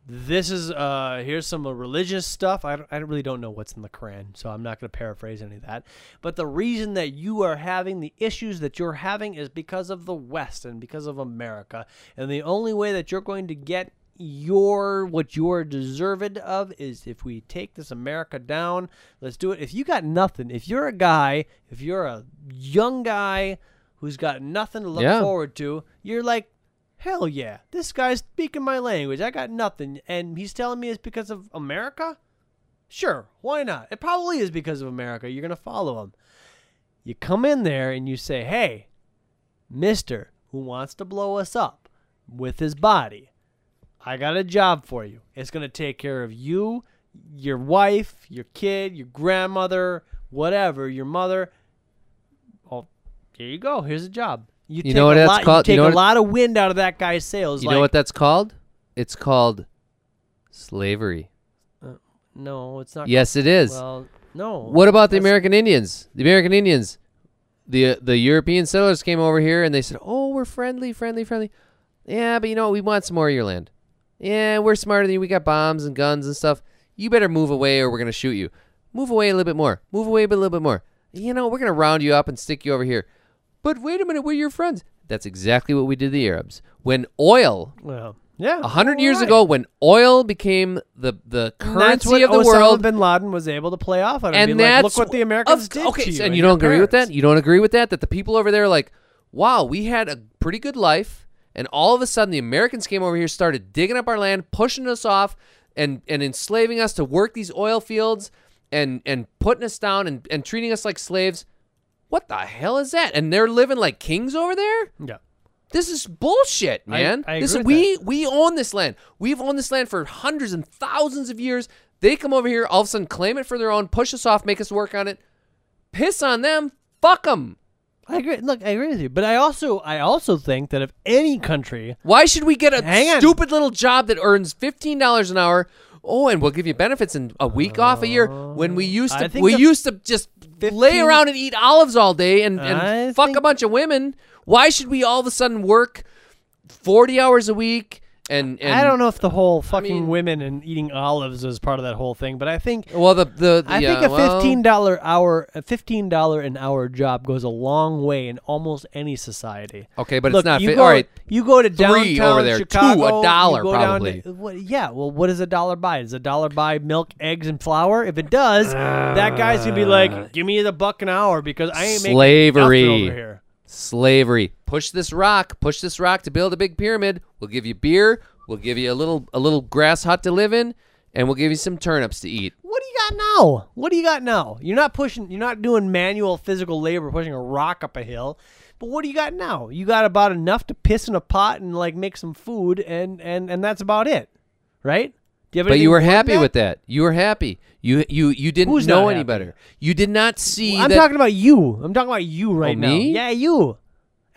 "This is uh, here's some uh, religious stuff." I I really don't know what's in the Quran, so I'm not going to paraphrase any of that. But the reason that you are having the issues that you're having is because of the West and because of America, and the only way that you're going to get your what you're deserved of is if we take this America down. Let's do it. If you got nothing, if you're a guy, if you're a young guy who's got nothing to look Yeah. forward to, you're like, hell yeah, this guy's speaking my language. I got nothing, and he's telling me it's because of America. Sure, why not? It probably is because of America. You're gonna follow him. You come in there and you say, hey, Mister, who wants to blow us up with his body. I got a job for you. It's going to take care of you, your wife, your kid, your grandmother, whatever, your mother. Well, here you go. Here's a job. You, take know what that's lot, called? You take know a lot of wind out of that guy's sails. You like, know what that's called? It's called slavery. Uh, no, it's not. Yes, it is. Well, no. What about the American Indians? The American Indians, the uh, the European settlers came over here and they said, "Oh, we're friendly, friendly, friendly." Yeah, but you know what? We want some more of your land. Yeah, we're smarter than you. We got bombs and guns and stuff. You better move away or we're gonna shoot you. Move away a little bit more. Move away a little bit more. You know, we're gonna round you up and stick you over here. But wait a minute, we're your friends. That's exactly what we did to the Arabs. When oil, Well, yeah. a hundred years alright. ago, when oil became the the currency what of the Osama world, bin Laden was able to play off on. it, and being that's like, look what the of- Americans did okay, to you. so- and and you don't agree with that? You don't agree with that? That the people over there are like, wow, we had a pretty good life, and all of a sudden the Americans came over here, started digging up our land, pushing us off, and and enslaving us to work these oil fields, and and putting us down and and treating us like slaves. What the hell is that? And they're living like kings over there. Yeah. This is bullshit, man. I this agree is, with we we own this land. We've owned this land for hundreds and thousands of years. They come over here, all of a sudden claim it for their own, push us off, make us work on it. Piss on them. Fuck them. I agree. Look, I agree with you, but I also, I also think that if any country, Why should we get a Hang on. stupid little job that earns fifteen dollars an hour? Oh, and we'll give you benefits and a week off a year. When we uh, used I to, think we the used to just lay 15 around and eat olives all day and, and fuck a think- bunch of women. Why should we all of a sudden work forty hours a week? And, and I don't know if the whole fucking mean- women and eating olives is part of that whole thing, but I think Well, the the, the I think uh, a fifteen dollar hour, a fifteen dollar an hour job goes a long way in almost any society. Okay, but Look, it's not. you Fi- go, all right, You go to Three downtown over there. Two, a dollar probably. to- what, yeah, well, what does a dollar buy? Does a dollar buy milk, eggs, and flour? If it does, that guy's gonna be like, "Give me the buck an hour because I ain't making Slavery. over here." Slavery. Push this rock. Push this rock to build a big pyramid. We'll give you beer. We'll give you a little a little grass hut to live in, and we'll give you some turnips to eat. What do you got now? What do you got now? You're not pushing. You're not doing manual physical labor, pushing a rock up a hill. But what do you got now? You got about enough to piss in a pot and like make some food, and and and that's about it, right? You But you were happy that? with that. You were happy. You you you didn't Who's know not any happy? better. You did not see I'm that. talking about you. I'm talking about you oh, right now. Oh, me? Yeah, you.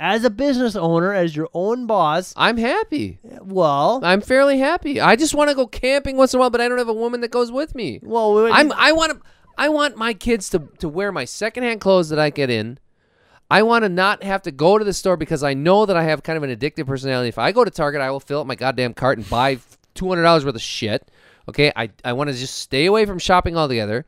As a business owner, as your own boss. I'm happy. Well, I'm fairly happy. I just want to go camping once in a while, but I don't have a woman that goes with me. well, we- I'm I want to I want my kids to to wear my secondhand clothes that I get in. I want to not have to go to the store because I know that I have kind of an addictive personality. If I go to Target, I will fill up my goddamn cart and buy two hundred dollars worth of shit. Okay, I I want to just stay away from shopping altogether.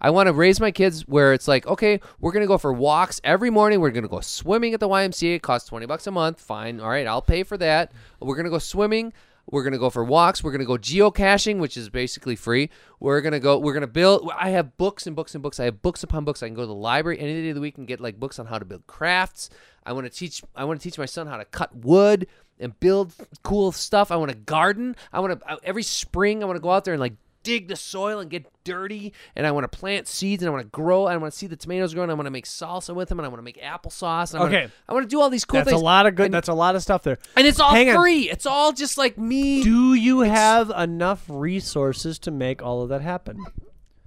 I want to raise my kids where it's like, okay, we're gonna go for walks every morning. We're gonna go swimming at the YMCA. It costs twenty bucks a month. Fine, all right, I'll pay for that. We're gonna go swimming. We're gonna go for walks. We're gonna go geocaching, which is basically free. We're gonna go. We're gonna build. I have books and books and books. I have books upon books. I can go to the library any day of the week and get like books on how to build crafts. I want to teach. I want to teach my son how to cut wood and build cool stuff. I want to garden. I want to every spring. I want to go out there and like dig the soil and get dirty. And I want to plant seeds and I want to grow. And I want to see the tomatoes grow. And I want to make salsa with them. And I want to make applesauce. And I wanna- Okay. I want to do all these cool that's things. a lot of good. And, that's a lot of stuff there. and it's all Hang on. free. It's all just like me. Do you have enough resources to make all of that happen?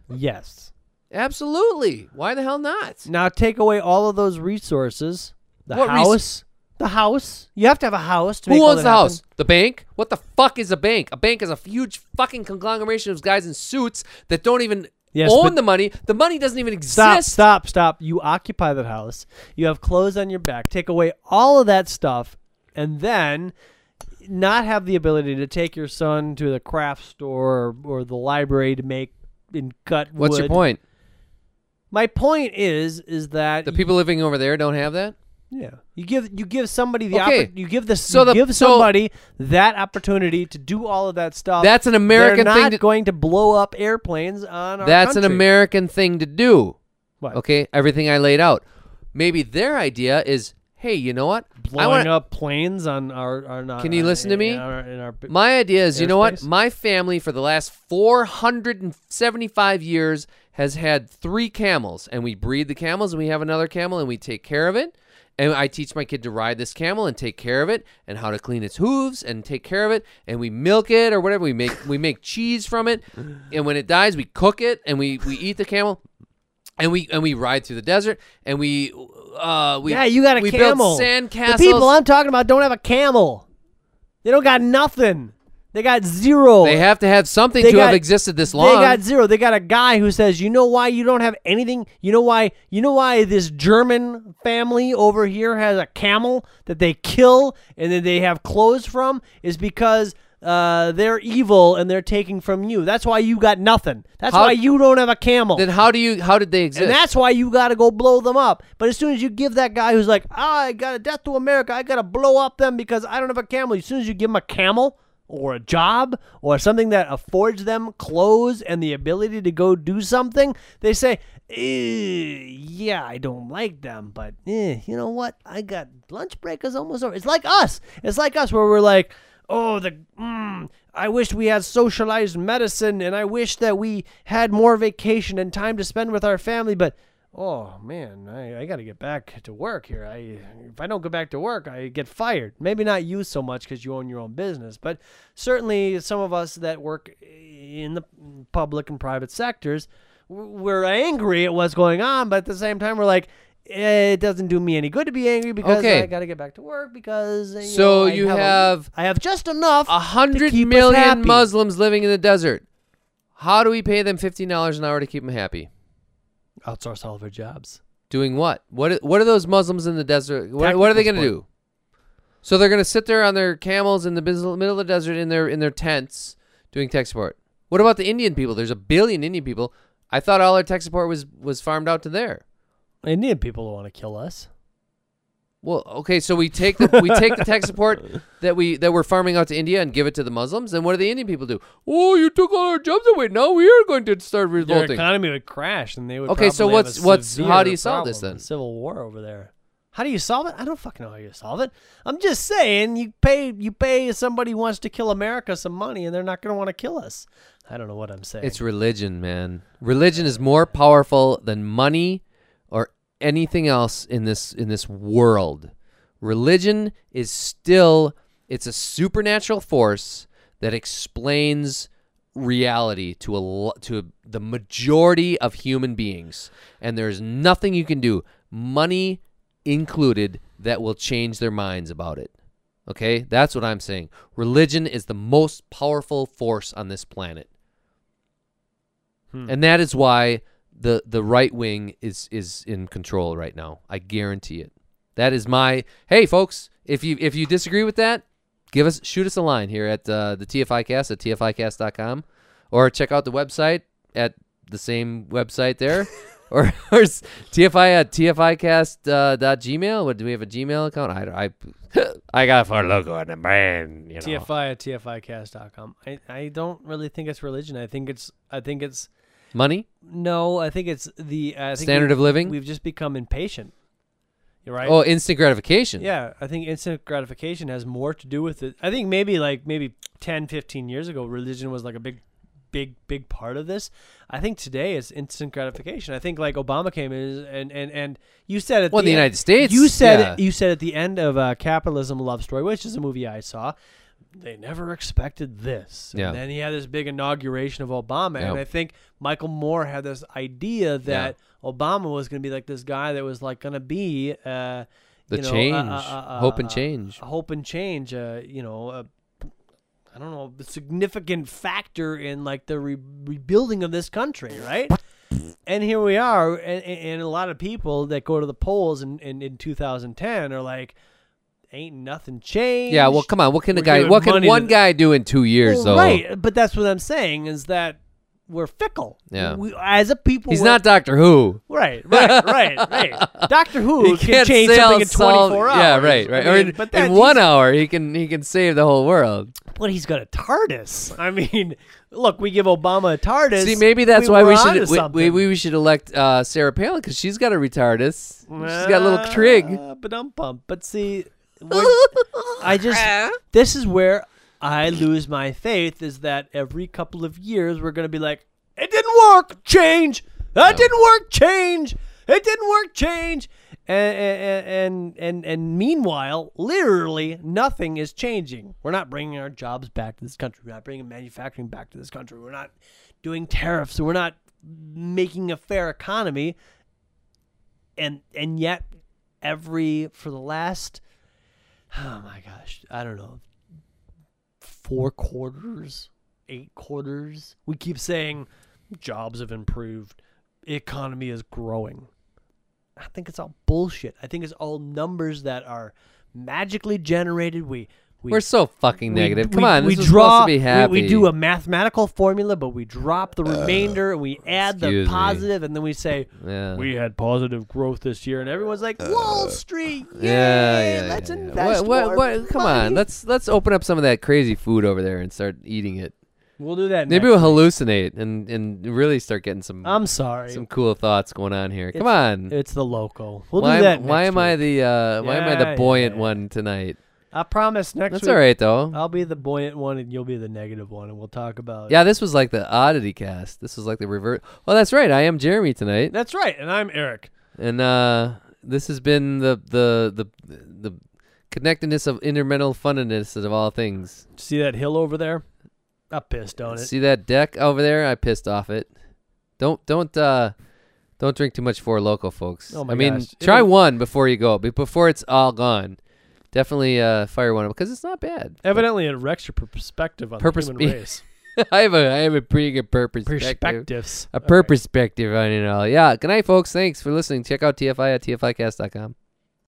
Yes. Absolutely. Why the hell not? Now take away all of those resources. The What house. the house. You have to have a house to make Who all owns the happen. house? The bank? What the fuck is a bank? A bank is a huge fucking conglomeration of guys in suits that don't even Yes, own the money. The money doesn't even exist. stop, stop. stop. You occupy that house. You have clothes on your back. Take away all of that stuff, and then not have the ability to take your son to the craft store or, or the library to make and cut What's wood. your point? My point is, is that The people living over there don't have that. Yeah, you give you give somebody the Okay. oppor- you give the So the- give so- somebody that opportunity to do all of that stuff. That's an American thing They're thing to- going to blow up airplanes on our That's an. American thing to do. What? Okay, everything I laid out. Maybe their idea is, hey, you know what? Blowing wanna- up planes on our, our not, Can you listen to me? In our, in our, My idea is, you know what? My family for the last 475 years has had three camels, and we breed the camels, and we have another camel, and we take care of it. And I teach my kid to ride this camel and take care of it, and how to clean its hooves and take care of it, and we milk it or whatever. We make we make cheese from it, and when it dies, we cook it and we we eat the camel, and we and we ride through the desert, and we uh we yeah, you got a we camel. build sand castles. The people I'm talking about don't have a camel. They don't got nothing. They got zero. they have to have something They to have existed this long. They got zero. They got a guy who says, "You know why you don't have anything? You know why? You know why this German family over here has a camel that they kill and then they have clothes from is because uh, they're evil and they're taking from you. That's why you got nothing. That's How- why you don't have a camel. then how do you how did they exist? And that's why you got to go blow them up. But as soon as you give that guy who's like, ah, I got a death to America, I got to blow up them because I don't have a camel. As soon as you give them a camel or a job or something that affords them clothes and the ability to go do something, they say, eh, yeah, I don't like them, but eh, you know what? I got lunch break is almost over. It's like us. It's like us where we're like, oh, the. Mm, I wish we had socialized medicine, and I wish that we had more vacation and time to spend with our family. But oh man, I, I got to get back to work here. I if I don't go back to work, I get fired. Maybe not you so much because you own your own business, but certainly some of us that work in the public and private sectors, we're angry at what's going on, but at the same time, we're like. "Eh, It doesn't do me any good to be angry because Okay. I got to get back to work because you So know, I you have I have just enough a hundred million. Muslims living in the desert. How do we pay them fifteen dollars an hour to keep them happy? Outsource all of our jobs. Doing what? What? are- What are those Muslims in the desert? What, what are they going to do? So they're going to sit there on their camels in the middle of the desert in their in their tents doing tech support. What about the Indian people? There's a billion Indian people. I thought all our tech support was was farmed out to there. Indian people don't want to kill us. Well, okay, so we take the we take the tech support that we that we're farming out to India and give it to the Muslims. And what do the Indian people do? Oh, you took all our jobs away. Now we are going to start revolting. Their economy would crash, and they would. Okay, so what's- a what's- how do you solve this then? Civil war over there. How do you solve it? I don't fucking know how you solve it. I'm just saying you pay you pay somebody who wants to kill America some money, and they're not going to want to kill us. I don't know what I'm saying. It's religion, man. Religion is more powerful than money anything else in this in this world. Religion is still it's a supernatural force that explains reality to a to the majority of human beings. And there's nothing you can do money included that will change their minds about it. Okay? That's what i'm saying. Religion is the most powerful force on this planet. Hmm. and that is why the the right wing is is in control right now. I guarantee it. That is my hey folks. If you if you disagree with that, give us shoot us a line here at uh, the TFI Cast at tficast.com or check out the website at the same website there. or, or TFI at TFIcast uh, dot Gmail. What do we have a Gmail account? I I, I got for logo on the brand. You know. TFI at TFIcast.com. I, I don't really think it's religion. I think it's I think it's Money, no. I think it's the I think standard of living. We've just become impatient. You're right. Oh, instant gratification. Yeah, I think instant gratification has more to do with it. I think maybe like maybe 10, 15 years ago, religion was like a big, big, big part of this. I think today it's instant gratification. I think like Obama came in and and and you said at Well, the the end- United States, you said yeah. you said at the end of uh, Capitalism Love Story, which is a movie I saw. They never expected this. Yeah. And then he had this big inauguration of Obama. And I think Michael Moore had this idea that Obama was going to be like this guy that was like going to be uh, The you know, change, uh, uh, hope and change. hope and change. Uh, you know, uh, I don't know, a significant factor in like the re- rebuilding of this country, right? And here we are, and, and a lot of people that go to the polls in, in, in 2010 are like, "Ain't nothing changed." Yeah, well, come on. What can the We're guy? giving What can money to one the- guy do in two years? Though, right? But that's what I'm saying is that we're fickle. Yeah. we, as a people, He's we're- not Doctor Who. Right, right, right, right. Doctor Who He can can't change say something in solve- 24 hours. Yeah, right, right. I or mean, in, but in one hour, he can he can save the whole world. But he's got a TARDIS. I mean, look, we give Obama a TARDIS. See, maybe that's why were we onto should we, we, we should elect uh, Sarah Palin because she's got a retardus. She's got a little trig. Uh, but pump. But see, I just this is where I lose my faith is that every couple of years we're gonna be like, it didn't work, change. That No. didn't work, change. It didn't work, change. And and, and and and meanwhile, literally nothing is changing. We're not bringing our jobs back to this country. We're not bringing manufacturing back to this country. We're not doing tariffs. We're not making a fair economy. And and yet, every for the last, oh my gosh, I don't know, four quarters, eight quarters, we keep saying jobs have improved, economy is growing. I think it's all bullshit. I think it's all numbers that are magically generated. We we We're so fucking we- negative. Come we- on, we this was draw. supposed to be happy. We, we do a mathematical formula, but we drop the remainder and we add the excuse me. positive, and then we say yeah. we had positive growth this year, and everyone's like, Wall Street, yay, yeah, yeah, let's yeah, yeah. invest What, more what, what, come on, let's let's open up some of that crazy food over there and start eating it. We'll do that. Maybe next we'll week. hallucinate and and really start getting some I'm sorry. some cool thoughts going on here. Come on. It's the local. We'll why do that. why next am I week. the uh, why am I the Yeah, buoyant yeah. one tonight? I promise next That's week. all right though. I'll be the buoyant one, and you'll be the negative one, and we'll talk about. Yeah, this was like the oddity cast. This was like the revert. Well, that's right. I am Jeremy tonight, that's right. And I'm Eric. and uh, this has been the the the the connectedness of intermental funness of all things. See that hill over there? I pissed on it. See that deck over there? I pissed off it. Don't don't uh don't drink too much for local folks. Oh my I mean, gosh. try It'll- one before you go, but before it's all gone. Definitely uh fire one up because it's not bad. Evidently, it wrecks your perspective on Purpose- the human race. I have a I have a pretty good purpose Perspectives. a All right. per perspective on it all. Yeah. Good night, folks. Thanks for listening. Check out TFI at TFIcast.com.